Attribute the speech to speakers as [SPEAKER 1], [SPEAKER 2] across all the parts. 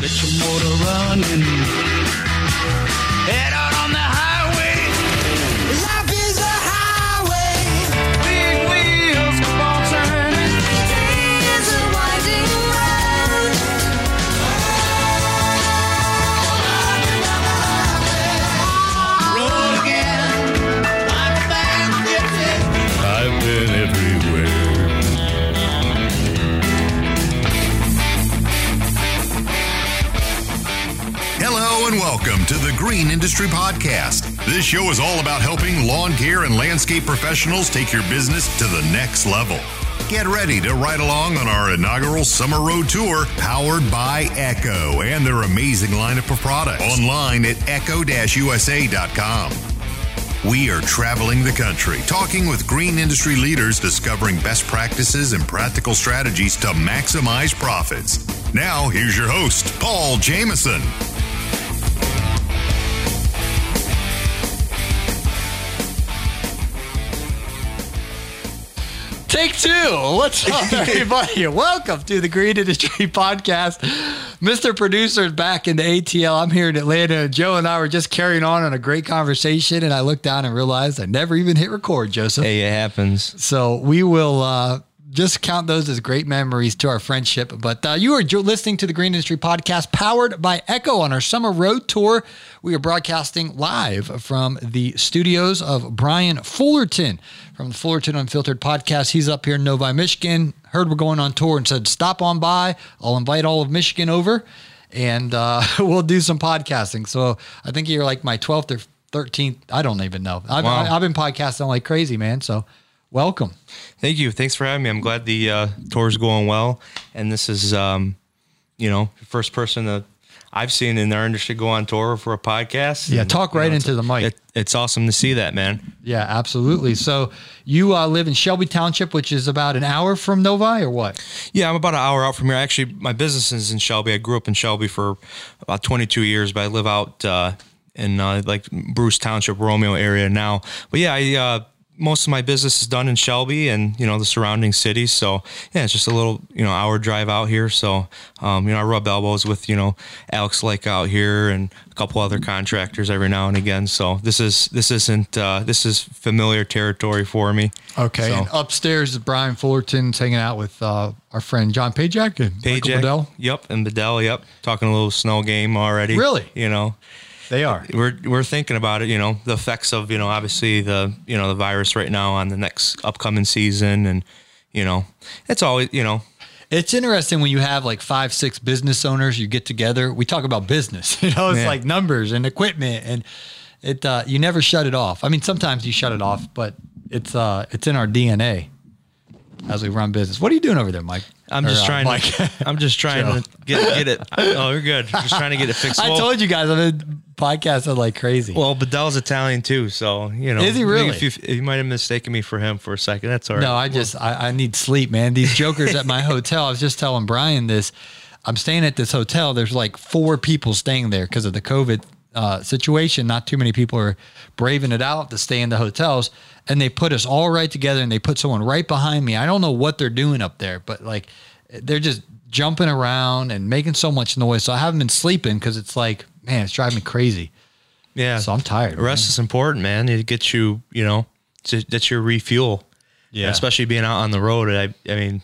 [SPEAKER 1] Get your motor running. Head out on the highway.
[SPEAKER 2] Green Industry Podcast. This show is all about helping lawn care and landscape professionals take your business to the next level. Get ready to ride along on our inaugural Summer Road Tour powered by Echo and their amazing lineup of products online at echo-usa.com. We are traveling the country, talking with green industry leaders, discovering best practices and practical strategies to maximize profits. Now, here's your host, Paul Jameson.
[SPEAKER 3] Take two. What's up, everybody? Welcome to the Green Industry Podcast. Mr. Producer is back in the ATL. I'm here in Atlanta. Joe and I were just carrying on on a great conversation, and I looked down and realized I never even hit record, Joseph.
[SPEAKER 4] Hey, it happens.
[SPEAKER 3] So we will uh, just count those as great memories to our friendship. But uh, you are listening to the Green Industry Podcast powered by Echo on our summer road tour. We are broadcasting live from the studios of Brian Fullerton from the Fullerton Unfiltered podcast. He's up here in Novi, Michigan. Heard we're going on tour and said, stop on by. I'll invite all of Michigan over and uh, we'll do some podcasting. So I think you're like my 12th or 13th. I don't even know. I've,
[SPEAKER 4] Wow.
[SPEAKER 3] I've been podcasting like crazy, man. So welcome.
[SPEAKER 4] Thank you. Thanks for having me. I'm glad the uh, tour's going well. And this is, um, you know, first person that I've seen in our industry go on tour for a podcast.
[SPEAKER 3] Yeah,
[SPEAKER 4] And,
[SPEAKER 3] talk
[SPEAKER 4] you
[SPEAKER 3] right
[SPEAKER 4] know,
[SPEAKER 3] into the mic.
[SPEAKER 4] It, it's awesome to see that, man.
[SPEAKER 3] Yeah, absolutely. So you uh, live in Shelby Township, which is about an hour from Novi, or what?
[SPEAKER 4] Yeah, I'm about an hour out from here. Actually, my business is in Shelby. I grew up in Shelby for about 22 years, but I live out uh, in uh, like Bruce Township, Romeo area now. But yeah, I, uh, most of my business is done in Shelby and you know the surrounding cities. So yeah, it's just a little you know hour drive out here. So um, you know I rub elbows with you know Alex Lake out here and a couple other contractors every now and again. So this is this isn't uh, this is familiar territory for me.
[SPEAKER 3] Okay.
[SPEAKER 4] So-
[SPEAKER 3] And upstairs is Brian Fullerton's hanging out with uh, our friend John Pajak and Michael
[SPEAKER 4] Pajak,
[SPEAKER 3] Bedell.
[SPEAKER 4] Yep, and Bedell, yep. Talking a little snow game already.
[SPEAKER 3] Really?
[SPEAKER 4] You know,
[SPEAKER 3] They are.
[SPEAKER 4] we're we're thinking about it. You know, the effects of you know obviously the you know the virus right now on the next upcoming season, and you know, it's always you know
[SPEAKER 3] It's interesting when you have like five, six business owners, you get together. We talk about business, you know, it's
[SPEAKER 4] Yeah.
[SPEAKER 3] like numbers and equipment, and it uh, you never shut it off. I mean, sometimes you shut it off, but it's uh, it's in our DNA as we run business. What are you doing over there, Mike?
[SPEAKER 4] I'm
[SPEAKER 3] Or,
[SPEAKER 4] just
[SPEAKER 3] uh,
[SPEAKER 4] trying to I'm just trying to get get it. Oh, you're good. Just trying to get it fixed.
[SPEAKER 3] I
[SPEAKER 4] Well-
[SPEAKER 3] told you guys I've been podcasting like crazy.
[SPEAKER 4] Well, Bedell's Italian too, so you know.
[SPEAKER 3] Is he really?
[SPEAKER 4] If you, you might have mistaken me for him for a second. That's all right.
[SPEAKER 3] No, I just I, I need sleep, man. These jokers at my hotel. I was just telling Brian this. I'm staying at this hotel. There's like four people staying there because of the COVID uh, situation. Not too many people are braving it out to stay in the hotels, and they put us all right together, and they put someone right behind me. I don't know what they're doing up there, but like they're just jumping around and making so much noise. So I haven't been sleeping because it's like, man, it's driving me crazy.
[SPEAKER 4] yeah.
[SPEAKER 3] So I'm tired. man.
[SPEAKER 4] Rest is important, man. It gets you, you know, that's your refuel.
[SPEAKER 3] Yeah.
[SPEAKER 4] Especially being out on the road. I, I mean,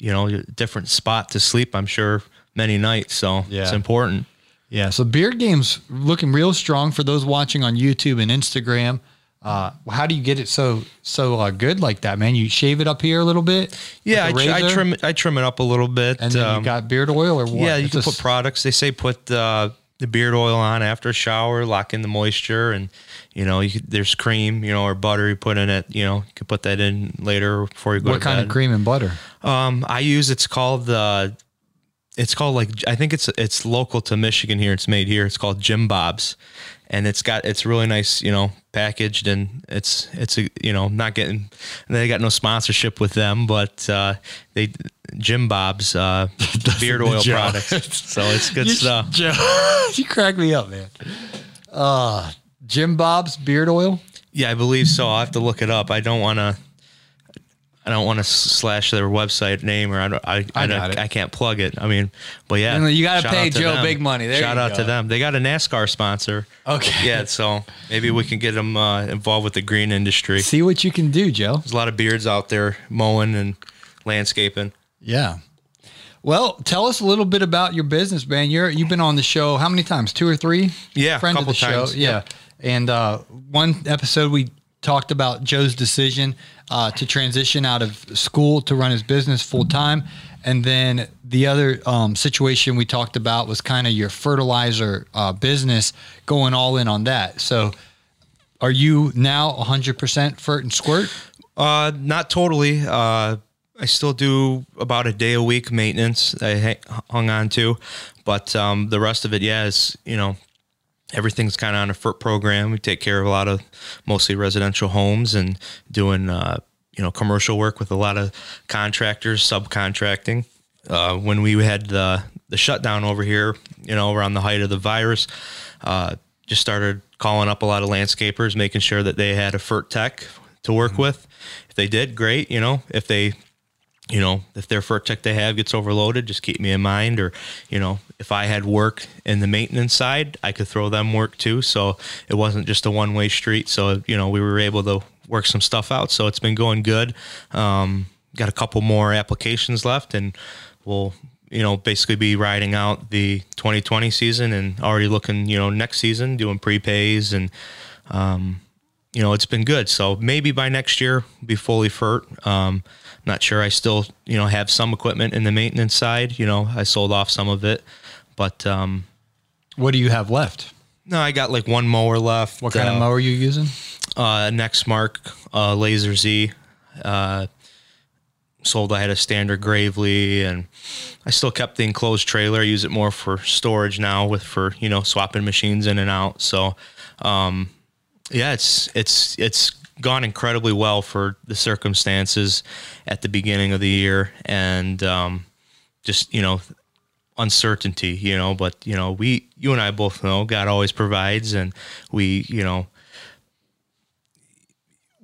[SPEAKER 4] you know, different spot to sleep, I'm sure, many nights. So
[SPEAKER 3] Yeah.
[SPEAKER 4] it's important.
[SPEAKER 3] Yeah, so beard game's looking real strong for those watching on YouTube and Instagram. Uh, how do you get it so so uh, good like that, man? You shave it up here a little bit.
[SPEAKER 4] Yeah, I, tr- I trim it. I trim it up a little bit.
[SPEAKER 3] and then
[SPEAKER 4] um,
[SPEAKER 3] you got beard oil or what?
[SPEAKER 4] yeah, you
[SPEAKER 3] It's
[SPEAKER 4] can put
[SPEAKER 3] s-
[SPEAKER 4] products. They say put uh, the beard oil on after a shower, lock in the moisture, and you know, you could, there's cream, you know, or butter you put in it. You know, you can put that in later before you go
[SPEAKER 3] What kind
[SPEAKER 4] bed.
[SPEAKER 3] of cream and butter?
[SPEAKER 4] Um, I use it's called the. It's called like I think it's it's local to Michigan here. It's made here. It's called Jim Bob's, and it's got it's really nice, you know, packaged and it's it's a you know not getting they got no sponsorship with them, but uh, they Jim Bob's uh, beard oil
[SPEAKER 3] Joe.
[SPEAKER 4] products. So it's good
[SPEAKER 3] You-
[SPEAKER 4] stuff.
[SPEAKER 3] Joe, you crack me up, man. Uh, Jim Bob's beard oil.
[SPEAKER 4] Yeah, I believe so. I'll have to look it up. I don't want to. I don't want to slash their website name or I don't, I,
[SPEAKER 3] I
[SPEAKER 4] I, don't- I can't plug it. I mean, but yeah,
[SPEAKER 3] You know, you gotta pay Joe
[SPEAKER 4] them.
[SPEAKER 3] big money. There
[SPEAKER 4] shout out
[SPEAKER 3] go.
[SPEAKER 4] to them. They got a NASCAR sponsor.
[SPEAKER 3] Okay.
[SPEAKER 4] Yeah, so maybe we can get them uh, involved with the green industry.
[SPEAKER 3] See what you can do, Joe.
[SPEAKER 4] There's a lot of beards out there mowing and landscaping.
[SPEAKER 3] Yeah. Well, tell us a little bit about your business, man. You're you've been on the show how many times? Two or three?
[SPEAKER 4] Yeah,
[SPEAKER 3] friend
[SPEAKER 4] couple
[SPEAKER 3] of the
[SPEAKER 4] times.
[SPEAKER 3] show. Yeah, and uh, one episode we talked about Joe's decision uh, to transition out of school to run his business full time, and then the other um, situation we talked about was kind of your fertilizer uh, business, going all in on that. So, are you now 100% Fert and Squirt?
[SPEAKER 4] Uh, not totally. Uh, I still do about a day a week maintenance. I hung on to, but um, the rest of it, yeah, is you know everything's kind of on a FERT program. We take care of a lot of mostly residential homes and doing uh, you know commercial work with a lot of contractors, subcontracting. Uh, when we had the the shutdown over here, you know, around the height of the virus, uh, just started calling up a lot of landscapers, making sure that they had a FERT tech to work with. If they did, great. You know, if they you know, if their FERT tech they have gets overloaded, just keep me in mind. Or, you know, if I had work in the maintenance side, I could throw them work too. So it wasn't just a one way street. So, you know, we were able to work some stuff out. So it's been going good. Um, got a couple more applications left and we'll, you know, basically be riding out the 2020 season and already looking, you know, next season, doing prepays and, um, you know, it's been good. So maybe by next year, we'll be fully FERT. Um, not sure. I still, you know, have some equipment in the maintenance side. You know, I sold off some of it, but um,
[SPEAKER 3] What do you have left?
[SPEAKER 4] no, I got like one mower left.
[SPEAKER 3] What kind
[SPEAKER 4] uh,
[SPEAKER 3] of mower are you using?
[SPEAKER 4] Uh, Nextmark uh, Lazer Z. Uh, sold. I had a standard Gravely, and I still kept the enclosed trailer. I use it more for storage now, with for you know swapping machines in and out. So, um, yeah, it's it's it's gone incredibly well for the circumstances at the beginning of the year, and um, just you know uncertainty, you know. But you know, we you and I both know God always provides, and we you know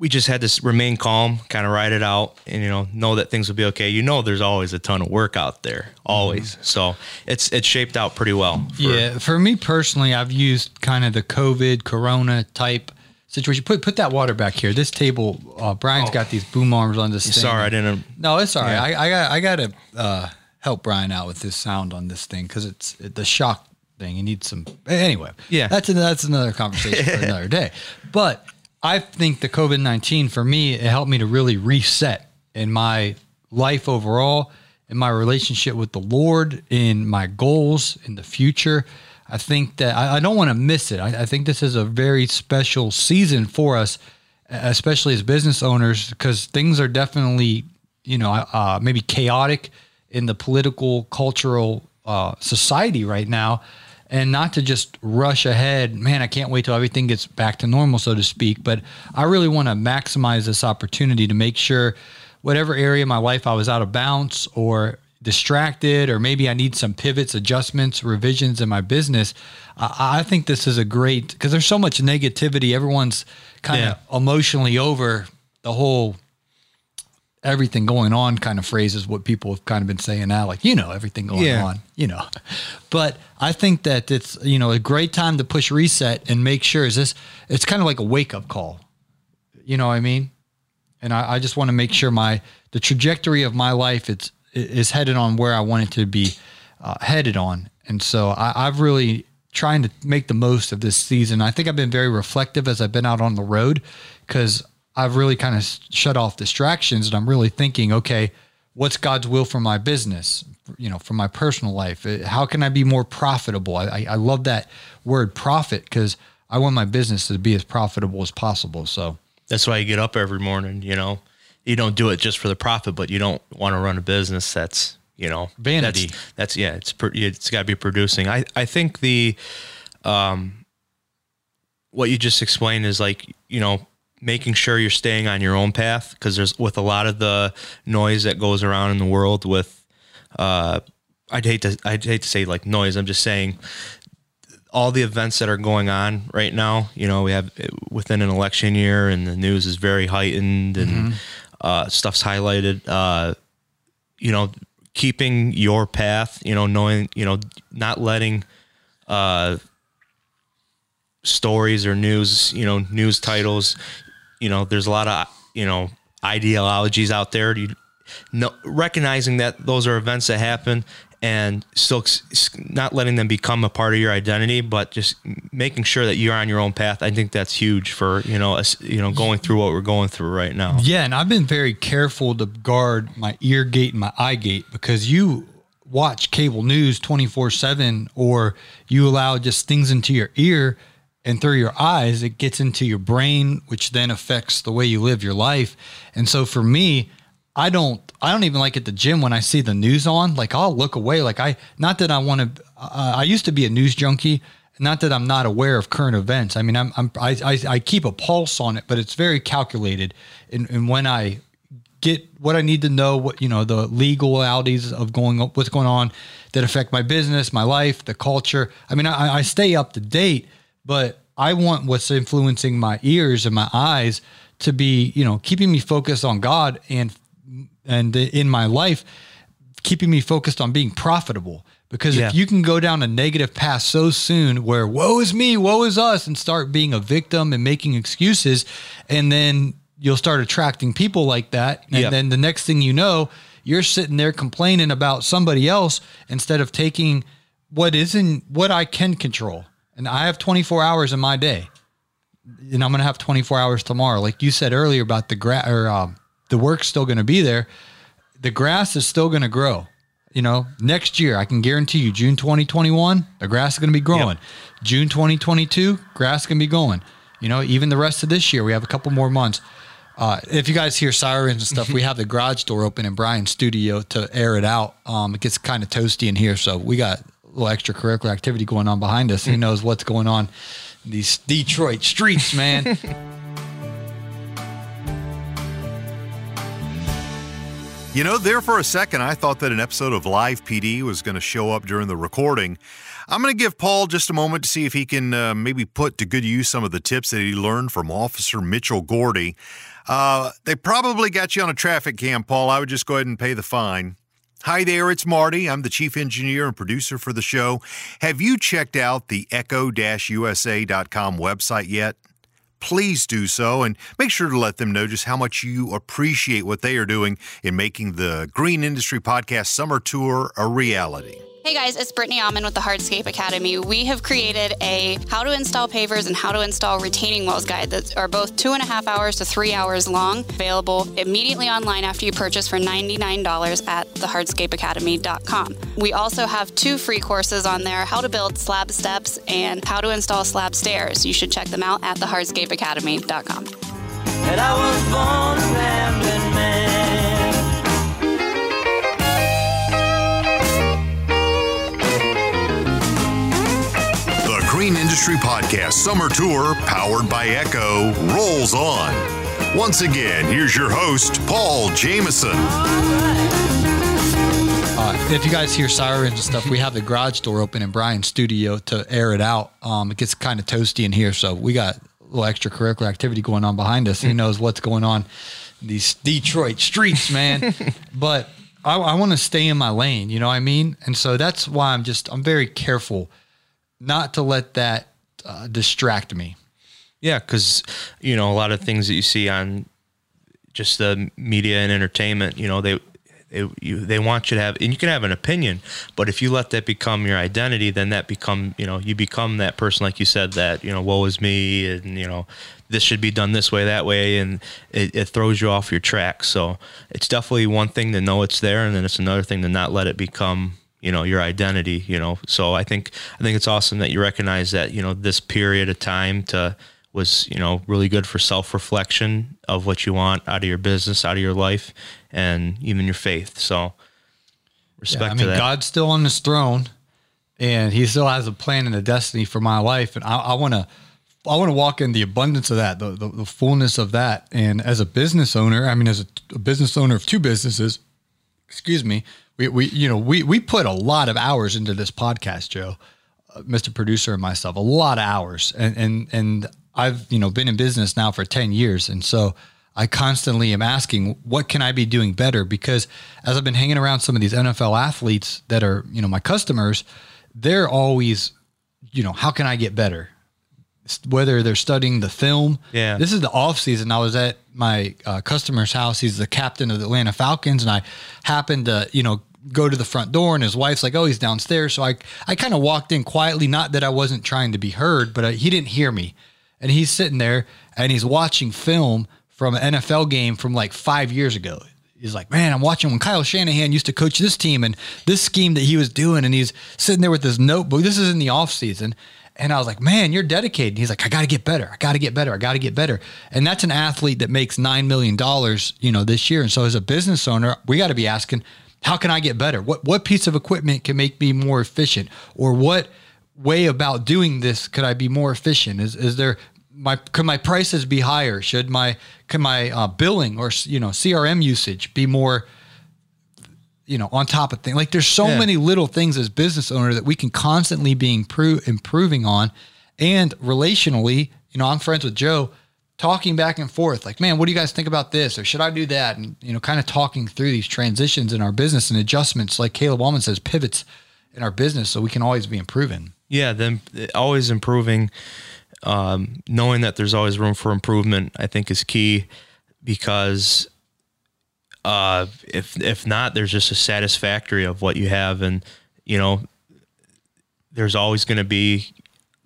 [SPEAKER 4] we just had to remain calm, kind of ride it out, and you know, know that things will be okay. You know, there's always a ton of work out there, always. So it's it's shaped out pretty well. for-
[SPEAKER 3] yeah, for me personally, I've used kind of the COVID Corona type situation. Put put that water back here. This table, uh, Brian's got these boom arms on this. thing.
[SPEAKER 4] Oh. Sorry, I didn't.
[SPEAKER 3] No, it's all right.
[SPEAKER 4] Yeah.
[SPEAKER 3] I, I got I got to uh, help Brian out with this sound on this thing because it's the shock thing. You need some anyway.
[SPEAKER 4] Yeah.
[SPEAKER 3] that's an, that's another conversation for another day. But I think the COVID nineteen for me it helped me to really reset in my life overall, in my relationship with the Lord, in my goals in the future. I think that I, I don't want to miss it. I, I think this is a very special season for us, especially as business owners, because things are definitely, you know, uh, maybe chaotic in the political, cultural uh, society right now. And not to just rush ahead, man, I can't wait till everything gets back to normal, so to speak. But I really want to maximize this opportunity to make sure whatever area of my life I was out of bounds or distracted, or maybe I need some pivots, adjustments, revisions in my business. I, I think this is a great because there's so much negativity. Everyone's kind of emotionally over the whole everything going on kind of phrases what people have kind of been saying now, like, you know, everything going
[SPEAKER 4] Yeah.
[SPEAKER 3] on, you know. But I think that it's, you know, a great time to push reset and make sure is this, it's kind of like a wake up call. You know what I mean? And I, I just want to make sure my, the trajectory of my life it's, is headed on where I want it to be uh, headed on. And so I, I've really trying to make the most of this season. I think I've been very reflective as I've been out on the road because I've really kind of shut off distractions and I'm really thinking, okay, what's God's will for my business? You know, for my personal life, Uh, how can I be more profitable? I, I, I love that word profit because I want my business to be as profitable as possible. So
[SPEAKER 4] That's why you get up every morning. You know, you don't do it just for the profit, but you don't want to run a business that's you know
[SPEAKER 3] Vanity.
[SPEAKER 4] That's, that's yeah. It's it's got to be producing. I I think the um what you just explained is like you know making sure you're staying on your own path because there's with a lot of the noise that goes around in the world with uh I'd hate to I'd hate to say like noise. I'm just saying all the events that are going on right now, you know, we have within an election year and the news is very heightened and uh, stuff's highlighted. Uh, you know, keeping your path. You know, knowing you know, not letting uh, stories or news. You know, news titles. You know, there's a lot of you know ideologies out there. You know, recognizing that those are events that happen and still not letting them become a part of your identity, but just making sure that you're on your own path. I think that's huge for you know us, you know going through what we're going through right now.
[SPEAKER 3] Yeah, and I've been very careful to guard my ear gate and my eye gate because you watch cable news 24 7 or you allow just things into your ear and through your eyes, it gets into your brain, which then affects the way you live your life. And so for me, I don't I don't even like at the gym when I see the news on. Like I'll look away. Like I not that I want to. Uh, I used to be a news junkie. Not that I'm not aware of current events. I mean, I'm, I'm I, I I keep a pulse on it, but it's very calculated. And, and when I get what I need to know, what you know, the legalities of going up what's going on that affect my business, my life, the culture. I mean, I, I stay up to date, but I want what's influencing my ears and my eyes to be, you know, keeping me focused on God and and in my life, keeping me focused on being profitable. Because
[SPEAKER 4] Yeah.
[SPEAKER 3] if you can go down a negative path so soon where woe is me, woe is us, and start being a victim and making excuses, and then you'll start attracting people like that. And then the next thing you know, you're sitting there complaining about somebody else instead of taking what isn't what I can control. And I have 24 hours in my day. And I'm going to have 24 hours tomorrow. Like you said earlier about the grass or um, the work's still going to be there. The grass is still going to grow. You know, next year, I can guarantee you, June 2021, the grass is going to be growing. June 2022, grass is going to be going. You know, even the rest of this year, we have a couple more months. Uh, if you guys hear sirens and stuff, we have the garage door open in Brian's studio to air it out. Um, it gets kind of toasty in here, so we got a little extracurricular activity going on behind us. Who knows what's going on in these Detroit streets, man.
[SPEAKER 2] You know, there for a second, I thought that an episode of Live PD was going to show up during the recording. I'm going to give Paul just a moment to see if he can uh, maybe put to good use some of the tips that he learned from Officer Mitchell Gordy. Uh, they probably got you on a traffic cam, Paul. I would just go ahead and pay the fine. Hi there, it's Marty. I'm the chief engineer and producer for the show. Have you checked out the echo-usa.com website yet? Please do so and make sure to let them know just how much you appreciate what they are doing in making the Green Industry Podcast Summer Tour a reality.
[SPEAKER 5] Hey guys, it's Brittany Allman with the Hardscape Academy. We have created a how to install pavers and how to install retaining walls guide that are both two and a half hours to three hours long, available immediately online after you purchase for $99 at thehardscapeacademy.com. We also have two free courses on there, how to build slab steps and how to install slab stairs. You should check them out at thehardscapeacademy.com.
[SPEAKER 2] The Green Industry Podcast Summer Tour, powered by Echo, rolls on. Once again, here's your host, Paul Jameson.
[SPEAKER 3] Uh, if you guys hear sirens and stuff, we have the garage door open in Brian's studio to air it out. Um, it gets kind of toasty in here, so we got a little extracurricular activity going on behind us. Who knows what's going on in these Detroit streets, man. but I, I want to stay in my lane, you know what I mean? And so that's why I'm just I'm very careful not to let that uh, distract me.
[SPEAKER 4] Yeah, because you know a lot of things that you see on just the media and entertainment, you know they they you, they want you to have, and you can have an opinion, but if you let that become your identity, then that become you know you become that person like you said that you know woe is me and you know this should be done this way that way and it, it throws you off your track. So it's definitely one thing to know it's there, and then it's another thing to not let it become you know your identity you know? So i think i think it's awesome that you recognize that you know this period of time to was you know really good for self-reflection of what you want out of your business out of your life and even your faith. So respect
[SPEAKER 3] Yeah, I mean,
[SPEAKER 4] that.
[SPEAKER 3] God's still on his throne, and He still has a plan and a destiny for my life, and I want to, I want to walk in the abundance of that, the, the the fullness of that. And as a business owner, I mean, as a, a business owner of two businesses, excuse me, we we you know we we put a lot of hours into this podcast, Joe, uh, Mr. Producer, and myself, a lot of hours, and and and I've you know been in business now for ten years, and so I constantly am asking, what can I be doing better? Because as I've been hanging around some of these NFL athletes that are, you know, my customers, they're always, you know, how can I get better? Whether they're studying the film,
[SPEAKER 4] Yeah.
[SPEAKER 3] This is the off season. I was at my uh, customer's house. He's the captain of the Atlanta Falcons, and I happened to, you know, go to the front door, and his wife's like, "Oh, he's downstairs." So I, I kind of walked in quietly. Not that I wasn't trying to be heard, but uh he didn't hear me, and he's sitting there and he's watching film from an NFL game from like five years ago. He's like, man, I'm watching when Kyle Shanahan used to coach this team and this scheme that he was doing. And he's sitting there with his notebook. This is in the off season. And I was like, man, you're dedicated. He's like, I got to get better. I got to get better. I got to get better. And that's an athlete that makes $9 million, you know, this year. And so as a business owner, we got to be asking, how can I get better? What, what piece of equipment can make me more efficient? Or what way about doing this could I be more efficient? Is, is there my could my prices be higher? Should my can my uh, billing or you know CRM usage be more you know on top of things? Like there's so
[SPEAKER 4] Yeah.
[SPEAKER 3] many little things as business owner that we can constantly be improve, improving on, and relationally, you know, I'm friends with Joe. Talking back and forth, like, man, what do you guys think about this, or should I do that? And you know, kind of talking through these transitions in our business and adjustments, like Caleb Allman says, pivots in our business, so we can always be improving.
[SPEAKER 4] yeah, then always improving, um, knowing that there's always room for improvement, I think is key because uh, if if not, there's just a satisfactory of what you have, and you know, there's always going to be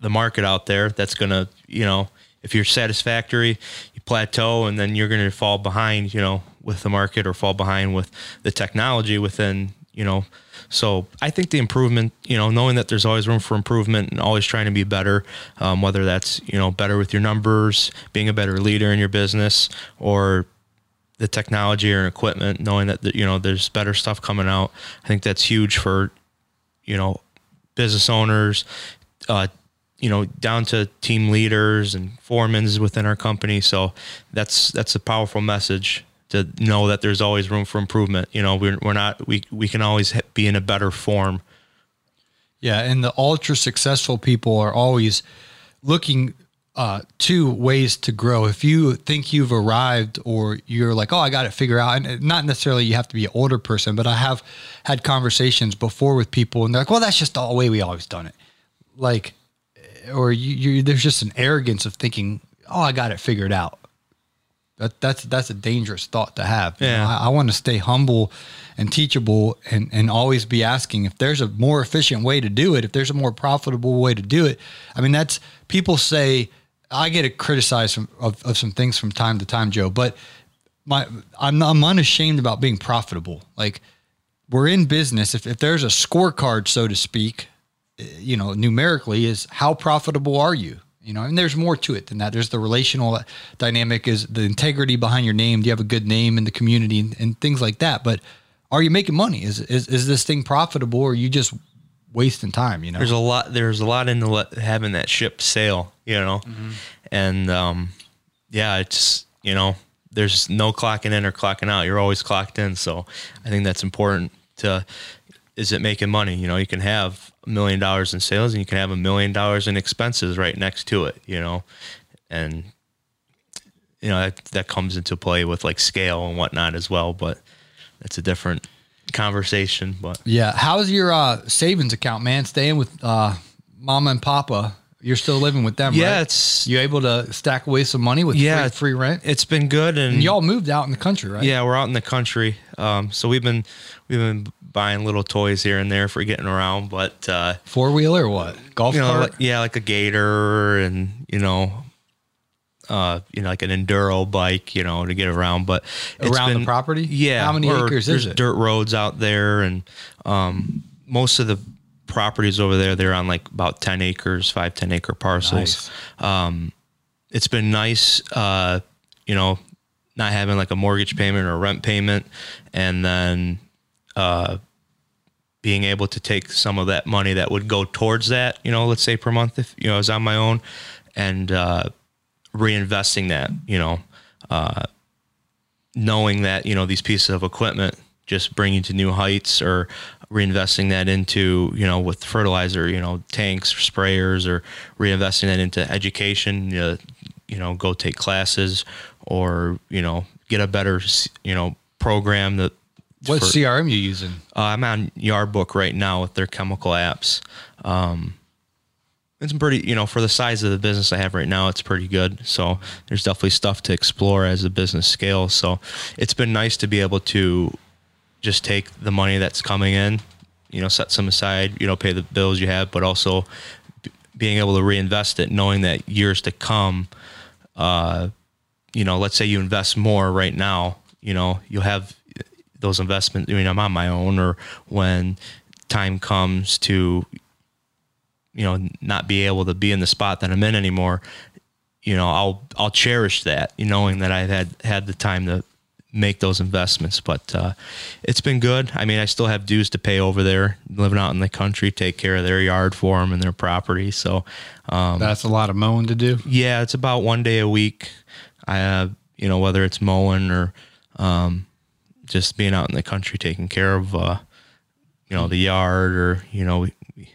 [SPEAKER 4] the market out there that's going to, you know, if you're satisfactory, you plateau, and then you're going to fall behind, you know, with the market or fall behind with the technology within, you know. So I think the improvement, you know, knowing that there's always room for improvement and always trying to be better, um, whether that's you know better with your numbers, being a better leader in your business, or the technology or equipment, knowing that you know there's better stuff coming out. I think that's huge for you know business owners, uh, you know down to team leaders and foremans within our company. So that's that's a powerful message to know that there's always room for improvement. You know we're we're not we we can always be in a better form.
[SPEAKER 3] Yeah, and the ultra successful people are always looking uh, to ways to grow. If you think you've arrived or you're like, oh, I got it figured out, and not necessarily you have to be an older person, but I have had conversations before with people, and they're like, well, that's just the way we always done it. Like, or you, you there's just an arrogance of thinking, oh, I got it figured out. That, that's that's a dangerous thought to have. You know, I, I want to stay humble and teachable and, and always be asking if there's a more efficient way to do it, if there's a more profitable way to do it. I mean, that's people say I get criticized from, of, of some things from time to time, Joe, but my I'm, I'm unashamed about being profitable. Like we're in business. If, if there's a scorecard, so to speak, you know, numerically is how profitable are you? You know, and there's more to it than that. There's the relational dynamic, is the integrity behind your name. Do you have a good name in the community and, and things like that? But are you making money? Is, is is this thing profitable, or are you just wasting time? You know,
[SPEAKER 4] There's a lot. There's a lot into let, having that ship sail. You know, and um, yeah, it's you know, there's no clocking in or clocking out. You're always clocked in. So I think that's important. To is it making money? You know, you can have a million dollars in sales and you can have a million dollars in expenses right next to it. You know, and you know that that comes into play with like scale and whatnot as well. But it's a different conversation. But
[SPEAKER 3] yeah. How's your uh, savings account, man? Staying with uh, mama and papa. You're still living with them,
[SPEAKER 4] Yeah,
[SPEAKER 3] right?
[SPEAKER 4] it's-
[SPEAKER 3] you able to stack away some money with
[SPEAKER 4] Yeah,
[SPEAKER 3] free, free rent.
[SPEAKER 4] it's been good. And,
[SPEAKER 3] And y'all moved out in the country, right?
[SPEAKER 4] Yeah, we're out in the country. Um, so we've been we've been buying little toys here and there for getting around, but uh,
[SPEAKER 3] Four wheeler or what? Golf
[SPEAKER 4] you know,
[SPEAKER 3] cart?
[SPEAKER 4] like, yeah, like a gator and you know, uh, you know, like an enduro bike, you know, to get around. But it's
[SPEAKER 3] Around the property?
[SPEAKER 4] yeah.
[SPEAKER 3] How many acres is
[SPEAKER 4] there's
[SPEAKER 3] it?
[SPEAKER 4] Dirt roads out there, and um, most of the properties over there they're on like about ten acres, five ten acre parcels
[SPEAKER 3] Nice.
[SPEAKER 4] it's been nice, uh, you know, not having like a mortgage payment or a rent payment, and then uh, being able to take some of that money that would go towards that, you know, let's say per month, if you know, I was on my own, and uh, reinvesting that, you know, uh, knowing that you know these pieces of equipment just bring you to new heights or reinvesting that into you know with fertilizer you know tanks sprayers or reinvesting that into education you know, you know go take classes or you know get a better you know program that
[SPEAKER 3] What
[SPEAKER 4] for-
[SPEAKER 3] CRM you using?
[SPEAKER 4] uh, I'm on Yardbook right now with their chemical apps. Um, it's pretty, you know, for the size of the business I have right now, it's pretty good. So there's definitely stuff to explore as the business scales. So it's been nice to be able to just take the money that's coming in, you know, set some aside, you know, pay the bills you have, but also b- being able to reinvest it, knowing that years to come, uh, you know, let's say you invest more right now, you know, you'll have those investments. I mean, I'm on my own, or when time comes to, you know, not be able to be in the spot that I'm in anymore, you know, I'll I'll cherish that, you knowing that I've had had the time to make those investments. But uh, it's been good. I mean, I still have dues to pay over there, living out in the country, take care of their yard for them and their property. So, um,
[SPEAKER 3] That's a lot of mowing to do.
[SPEAKER 4] yeah, it's about one day a week. I have, you know, whether it's mowing or um, just being out in the country taking care of, uh, you know, the yard or, you know, we, we-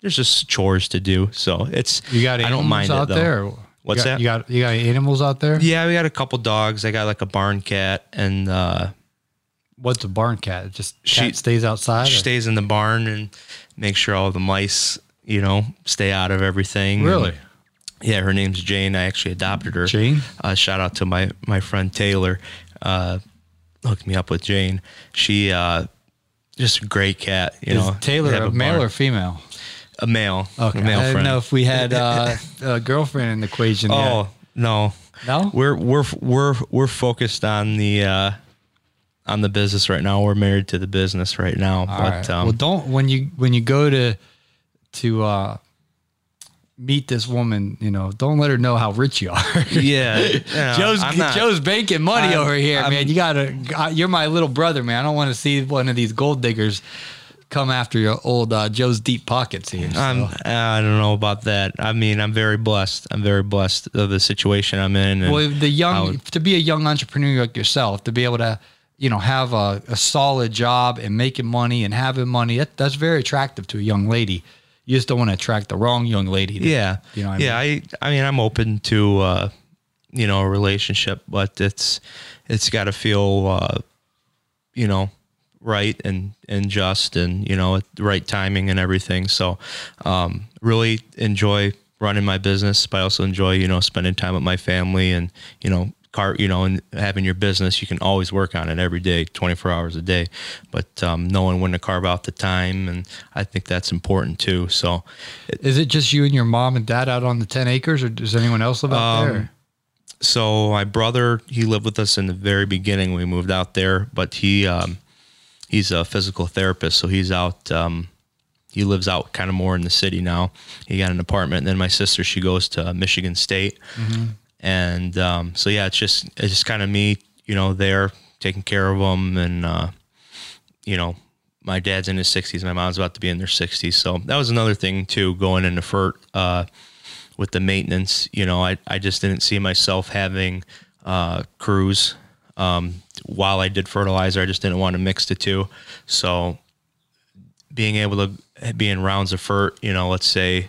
[SPEAKER 4] there's just chores to do. So it's,
[SPEAKER 3] You got
[SPEAKER 4] I don't mind
[SPEAKER 3] out
[SPEAKER 4] it
[SPEAKER 3] there?
[SPEAKER 4] What's
[SPEAKER 3] you got,
[SPEAKER 4] that?
[SPEAKER 3] You got you got animals out there?
[SPEAKER 4] Yeah, we got a couple dogs. I got like a barn cat and, uh,
[SPEAKER 3] What's a barn cat? It just
[SPEAKER 4] She-
[SPEAKER 3] cat stays outside.
[SPEAKER 4] she
[SPEAKER 3] or-
[SPEAKER 4] stays in the barn and makes sure all the mice, you know, stay out of everything.
[SPEAKER 3] Really?
[SPEAKER 4] And, yeah, her name's Jane. I actually adopted her.
[SPEAKER 3] Jane?
[SPEAKER 4] Uh, shout out to my my friend Taylor. Uh, hooked me up with Jane. She uh, just a great cat. You
[SPEAKER 3] Is
[SPEAKER 4] know,
[SPEAKER 3] Taylor a male
[SPEAKER 4] barn-
[SPEAKER 3] or female?
[SPEAKER 4] a male?
[SPEAKER 3] Okay.
[SPEAKER 4] a male
[SPEAKER 3] I didn't
[SPEAKER 4] friend.
[SPEAKER 3] know if we had uh, a girlfriend in the equation. yet.
[SPEAKER 4] Oh no,
[SPEAKER 3] No?
[SPEAKER 4] We're we're we're we're focused on the uh, on the business right now. We're married to the business right now.
[SPEAKER 3] All
[SPEAKER 4] but
[SPEAKER 3] right.
[SPEAKER 4] um,
[SPEAKER 3] well, don't when you when you go to to uh, meet this woman, you know, don't let her know how rich you are.
[SPEAKER 4] yeah, you know,
[SPEAKER 3] Joe's
[SPEAKER 4] not-
[SPEAKER 3] Joe's banking money
[SPEAKER 4] I'm-
[SPEAKER 3] over here,
[SPEAKER 4] I'm-
[SPEAKER 3] man. You gotta, you're my little brother, man. I don't want to see one of these gold diggers come after your old uh, Joe's deep pockets here. so.
[SPEAKER 4] I'm, I don't know about that. I mean, I'm very blessed. I'm very blessed of the situation I'm in. And
[SPEAKER 3] well, the young
[SPEAKER 4] how-
[SPEAKER 3] to be a young entrepreneur like yourself, to be able to, you know, have a, a solid job and making money and having money, that, that's very attractive to a young lady. You just don't want to attract the wrong young lady.
[SPEAKER 4] yeah,
[SPEAKER 3] you know I
[SPEAKER 4] yeah. I, I mean, I'm open to, uh, you know, a relationship, but it's, it's got to feel, uh, you know, right and and just and you know right timing and everything. So, um, really enjoy running my business, but I also enjoy you know spending time with my family and you know car you know and having your business. You can always work on it every day, 24 hours a day, but um, knowing when to carve out the time, and I think that's important too. So,
[SPEAKER 3] Is it just you and your mom and dad out on the 10 acres or does anyone else live out
[SPEAKER 4] Um,
[SPEAKER 3] there?
[SPEAKER 4] so my brother he lived with us in the very beginning when we moved out there but he um, he's a physical therapist so he's out um, he lives out kind of more in the city now he got an apartment and then my sister she goes to michigan state and um, so yeah it's just it's just kind of me you know there taking care of them and uh, you know my dad's in his 60s my mom's about to be in their 60s so that was another thing too going into FERT uh, with the maintenance you know I, I just didn't see myself having uh, crews um, while I did fertilizer I just didn't want to mix the two. So being able to be in rounds of FERT you know let's say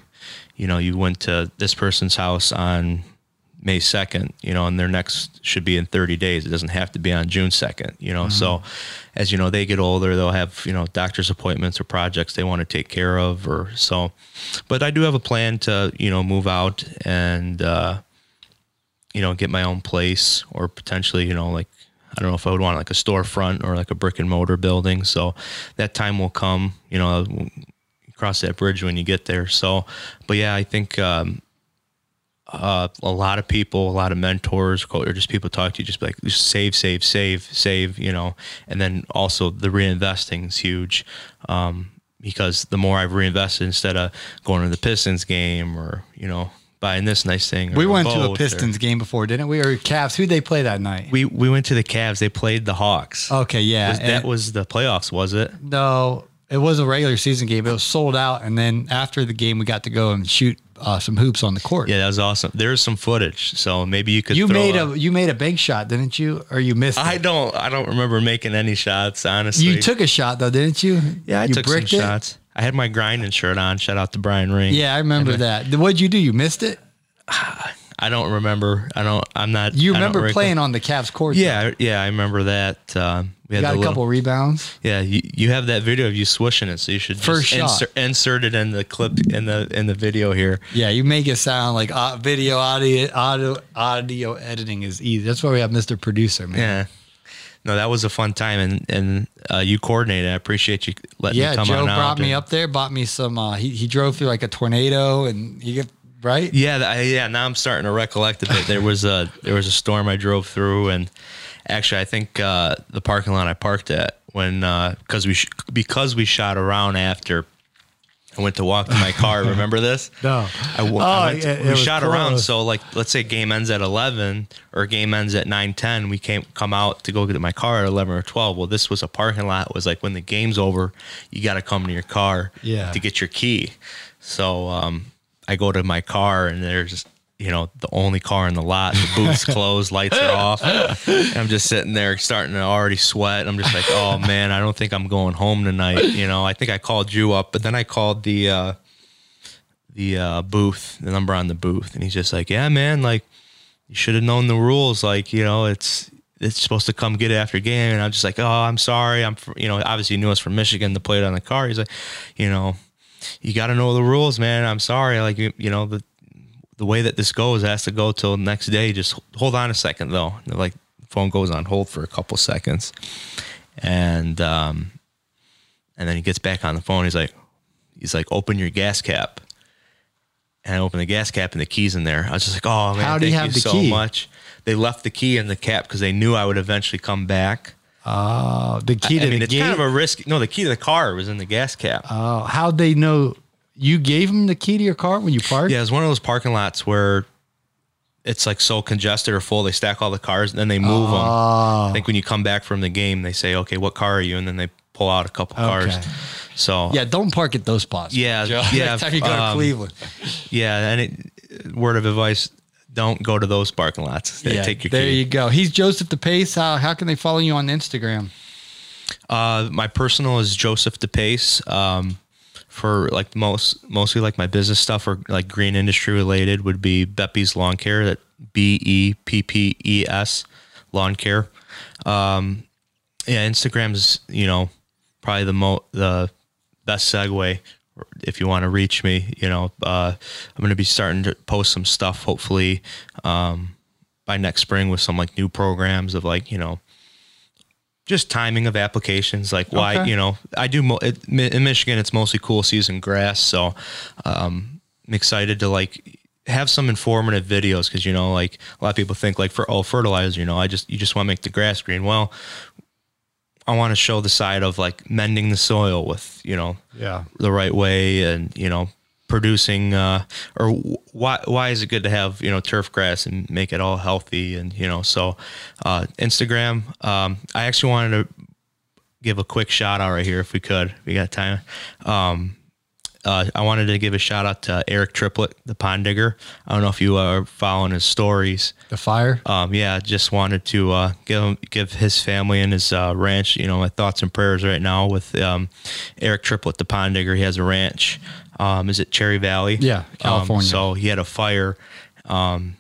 [SPEAKER 4] you know you went to this person's house on May 2nd, you know, and their next should be in 30 days. It doesn't have to be on June 2nd, you know. So as you know, they get older, they'll have, you know, doctor's appointments or projects they want to take care of or so. But I do have a plan to, you know, move out and uh you know, get my own place or potentially, you know, like I don't know if I would want like a storefront or like a brick and mortar building. So that time will come, you know, cross that bridge when you get there. So, but yeah, I think um, uh, a lot of people, a lot of mentors, or just people talk to you, just be like save, save, save, save, you know, and then also the reinvesting is huge. Um, because the more I've reinvested instead of going to the Pistons game or, you know, buying this nice thing. or
[SPEAKER 3] We went to a
[SPEAKER 4] or-
[SPEAKER 3] Pistons game before, didn't we? Or Cavs? Who'd they play that night?
[SPEAKER 4] we, we went to the Cavs. They played the Hawks.
[SPEAKER 3] okay, yeah.
[SPEAKER 4] Was- that was the playoffs, was it?
[SPEAKER 3] no, it was a regular season game. It was sold out. And then after the game, we got to go and shoot uh, some hoops on the court.
[SPEAKER 4] Yeah, that was awesome. There's some footage, so maybe you could.
[SPEAKER 3] You
[SPEAKER 4] throw
[SPEAKER 3] made
[SPEAKER 4] a-
[SPEAKER 3] a you made a bank shot, didn't you? Or you missed
[SPEAKER 4] I
[SPEAKER 3] it?
[SPEAKER 4] don't. I don't remember making any shots. Honestly,
[SPEAKER 3] You took a shot though, didn't you?
[SPEAKER 4] Yeah, I
[SPEAKER 3] you
[SPEAKER 4] took some
[SPEAKER 3] it?
[SPEAKER 4] shots. I had my grinding shirt on. Shout out to Brian Ring.
[SPEAKER 3] Yeah, I remember that. What'd you do? You missed it?
[SPEAKER 4] I don't remember. I don't. I'm not.
[SPEAKER 3] You remember playing on the Cavs court?
[SPEAKER 4] Yeah, yeah, I remember that. Um, we
[SPEAKER 3] You
[SPEAKER 4] had
[SPEAKER 3] got a
[SPEAKER 4] little-
[SPEAKER 3] couple rebounds.
[SPEAKER 4] Yeah, you, you have that video of you swishing it, so you should
[SPEAKER 3] First
[SPEAKER 4] insert, insert it in the clip in the in the video here.
[SPEAKER 3] Yeah, you make it sound like uh, video, audio, audio, audio editing is easy. That's why we have Mr. Producer, man.
[SPEAKER 4] Yeah. No, that was a fun time, and and uh, you coordinated. I appreciate you letting
[SPEAKER 3] Yeah,
[SPEAKER 4] me come
[SPEAKER 3] Joe
[SPEAKER 4] on out.
[SPEAKER 3] brought me up there, bought me some. Uh, he he drove through like a tornado, and he right.
[SPEAKER 4] Yeah, I- yeah. Now I'm starting to recollect a bit. There was a there was a storm I drove through, and actually, I think uh, the parking lot I parked at when because we sh- because we shot around after. I went to walk to my car. Remember this?
[SPEAKER 3] No.
[SPEAKER 4] I, w-
[SPEAKER 3] Oh,
[SPEAKER 4] I went to-
[SPEAKER 3] it- it
[SPEAKER 4] we
[SPEAKER 3] was
[SPEAKER 4] shot around. So like, let's say game ends at eleven or game ends at nine ten. We came come out to go get my car at eleven or twelve. Well, this was a parking lot. It was like when the game's over, you got to come to your car
[SPEAKER 3] Yeah.
[SPEAKER 4] to get your key. So um, I go to my car and there's you know the only car in the lot. The booth's closed, lights are off. And I'm just sitting there starting to already sweat. I'm just like, oh man, I don't think I'm going home tonight. You know, I think I called you up, but then I called the. Uh, the uh, booth, the number on the booth, and he's just like, "Yeah, man, like you should have known the rules. Like, you know, it's it's supposed to come get it after game." And I'm just like, "Oh, I'm sorry. I'm, you know, obviously he knew us from Michigan. The plate on the car. He's like, you know, you got to know the rules, man. I'm sorry. Like, you, you know, the the way that this goes has to go till next day. Just hold on a second, though. Like, phone goes on hold for a couple seconds, and um, and then he gets back on the phone. He's like, he's like, open your gas cap and I opened the gas cap and the keys in there. I was just like, oh man,
[SPEAKER 3] How do you have the
[SPEAKER 4] so
[SPEAKER 3] key?
[SPEAKER 4] much. They left the key in the cap because they knew I would eventually come back.
[SPEAKER 3] Oh, the key
[SPEAKER 4] I
[SPEAKER 3] to
[SPEAKER 4] mean,
[SPEAKER 3] the
[SPEAKER 4] it's
[SPEAKER 3] gate.
[SPEAKER 4] kind of a risk. No, the key to the car was in the gas cap.
[SPEAKER 3] oh, how'd they know you gave them the key to your car when you parked?
[SPEAKER 4] yeah, it's one of those parking lots where it's like so congested or full. They stack all the cars and then they move them.
[SPEAKER 3] Oh,
[SPEAKER 4] I think when you come back from the game, they say, okay, what car are you? And then they pull out a couple cars. So
[SPEAKER 3] yeah. Don't park at those spots.
[SPEAKER 4] Yeah,
[SPEAKER 3] Joe.
[SPEAKER 4] yeah,
[SPEAKER 3] Next time you go to
[SPEAKER 4] um,
[SPEAKER 3] Cleveland.
[SPEAKER 4] yeah. And it, word of advice: don't go to those parking lots. They
[SPEAKER 3] Yeah,
[SPEAKER 4] take your
[SPEAKER 3] there
[SPEAKER 4] key.
[SPEAKER 3] you go. He's Joseph DePace. How how can they follow you on Instagram?
[SPEAKER 4] Uh, my personal is Joseph DePace. Um, for like most, mostly like my business stuff or like green industry related would be Beppe's Lawn Care. That B E P P E S Lawn Care. Um, yeah, Instagram's you know probably the mo the best segue if you want to reach me. You know, uh, I'm going to be starting to post some stuff hopefully um, by next spring with some like new programs of like you know just timing of applications like why
[SPEAKER 3] Okay.
[SPEAKER 4] you know i do mo- it, in michigan it's mostly cool season grass so um i'm excited to like have some informative videos because you know like a lot of people think like for oh fertilizer you know i just you just want to make the grass green well i want to show the side of like mending the soil with you know
[SPEAKER 3] Yeah.
[SPEAKER 4] the right way and you know producing uh or why why is it good to have you know turf grass and make it all healthy and you know so uh instagram um i actually wanted to give a quick shout out right here if we could if we got time um uh, I wanted to give a shout out to Eric Triplett, the pond digger. I don't know if you are following his stories.
[SPEAKER 3] The fire.
[SPEAKER 4] Um, yeah, just wanted to uh, give him, give his family and his uh, ranch, you know, my thoughts and prayers right now with um, Eric Triplett, the pond digger. He has a ranch. Um, is it Cherry Valley?
[SPEAKER 3] Yeah, California.
[SPEAKER 4] Um, so he had a fire, um,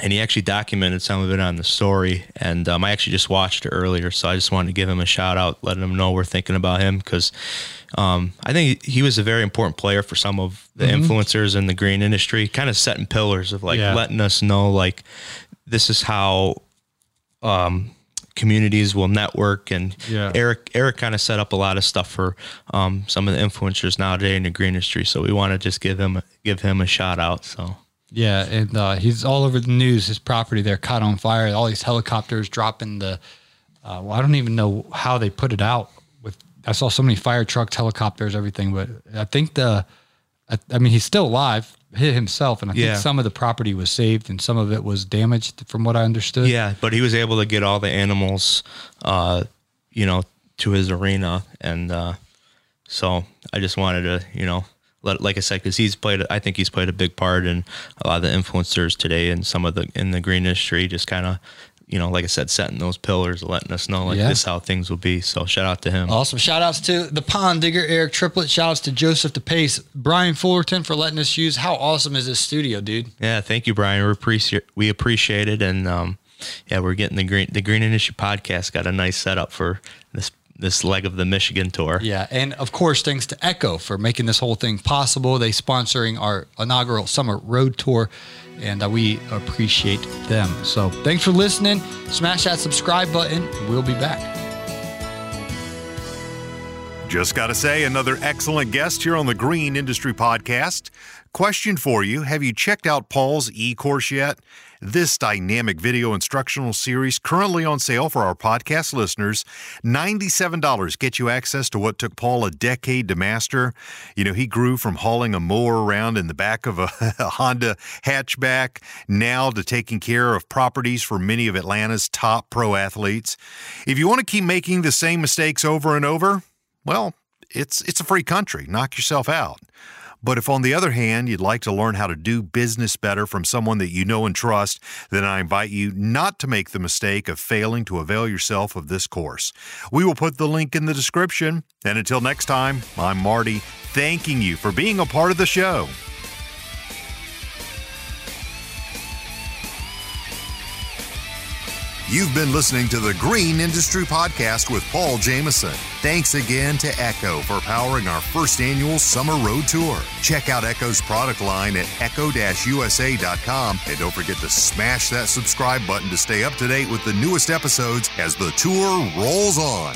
[SPEAKER 4] and he actually documented some of it on the story. And um, I actually just watched it earlier, so I just wanted to give him a shout out, letting him know we're thinking about him because um, I think he was a very important player for some of the influencers in the green industry, kind of setting pillars of like
[SPEAKER 3] Yeah.
[SPEAKER 4] letting us know like this is how um, communities will network. And
[SPEAKER 3] Yeah.
[SPEAKER 4] Eric Eric kind of set up a lot of stuff for um, some of the influencers nowadays in the green industry. So we want to just give him give him a shout out. So
[SPEAKER 3] Yeah, and uh, he's all over the news. His property there caught on fire. All these helicopters dropping the. Uh, well, I don't even know how they put it out. With I saw so many fire trucks, helicopters, everything. But I think the, I, I mean, he's still alive, hit himself, and I
[SPEAKER 4] Yeah.
[SPEAKER 3] think some of the property was saved and some of it was damaged, from what I understood.
[SPEAKER 4] yeah, but he was able to get all the animals, uh, you know, to his arena, and uh, so I just wanted to, you know. Like I said, because he's played, I think he's played a big part in a lot of the influencers today, and some of the in the green industry, just kind of you know, like I said, setting those pillars, letting us know like
[SPEAKER 3] Yeah.
[SPEAKER 4] this is how things will be. So shout out to him.
[SPEAKER 3] Awesome. Shout outs to the Pond Digger, Eric Triplett. Shout outs to Joseph DePace, Brian Fullerton for letting us use. How awesome is this studio, dude?
[SPEAKER 4] Yeah, thank you, Brian. We appreciate we appreciate it, and um, yeah, we're getting the green the Green Industry podcast got a nice setup for this this leg of the Michigan tour.
[SPEAKER 3] Yeah, and of course, thanks to Echo for making this whole thing possible. They sponsoring our inaugural summer road tour, and uh, we appreciate them. So thanks for listening. Smash that subscribe button. We'll be back.
[SPEAKER 2] Just got to say, another excellent guest here on the Green Industry Podcast. Question for you Have you checked out Paul's e course yet? This dynamic video instructional series currently on sale for our podcast listeners. $97 get you access to what took Paul a decade to master. You know, he grew from hauling a mower around in the back of a, a Honda hatchback now to taking care of properties for many of Atlanta's top pro athletes. If you want to keep making the same mistakes over and over, well, it's it's a free country. Knock yourself out. But if on the other hand you'd like to learn how to do business better from someone that you know and trust, then I invite you not to make the mistake of failing to avail yourself of this course. We will put the link in the description. And until next time, I'm Marty, thanking you for being a part of the show. You've been listening to the Green Industry Podcast with Paul Jameson. Thanks again to Echo for powering our first annual summer road tour. Check out Echo's product line at echo-usa.com and don't forget to smash that subscribe button to stay up to date with the newest episodes as the tour rolls on.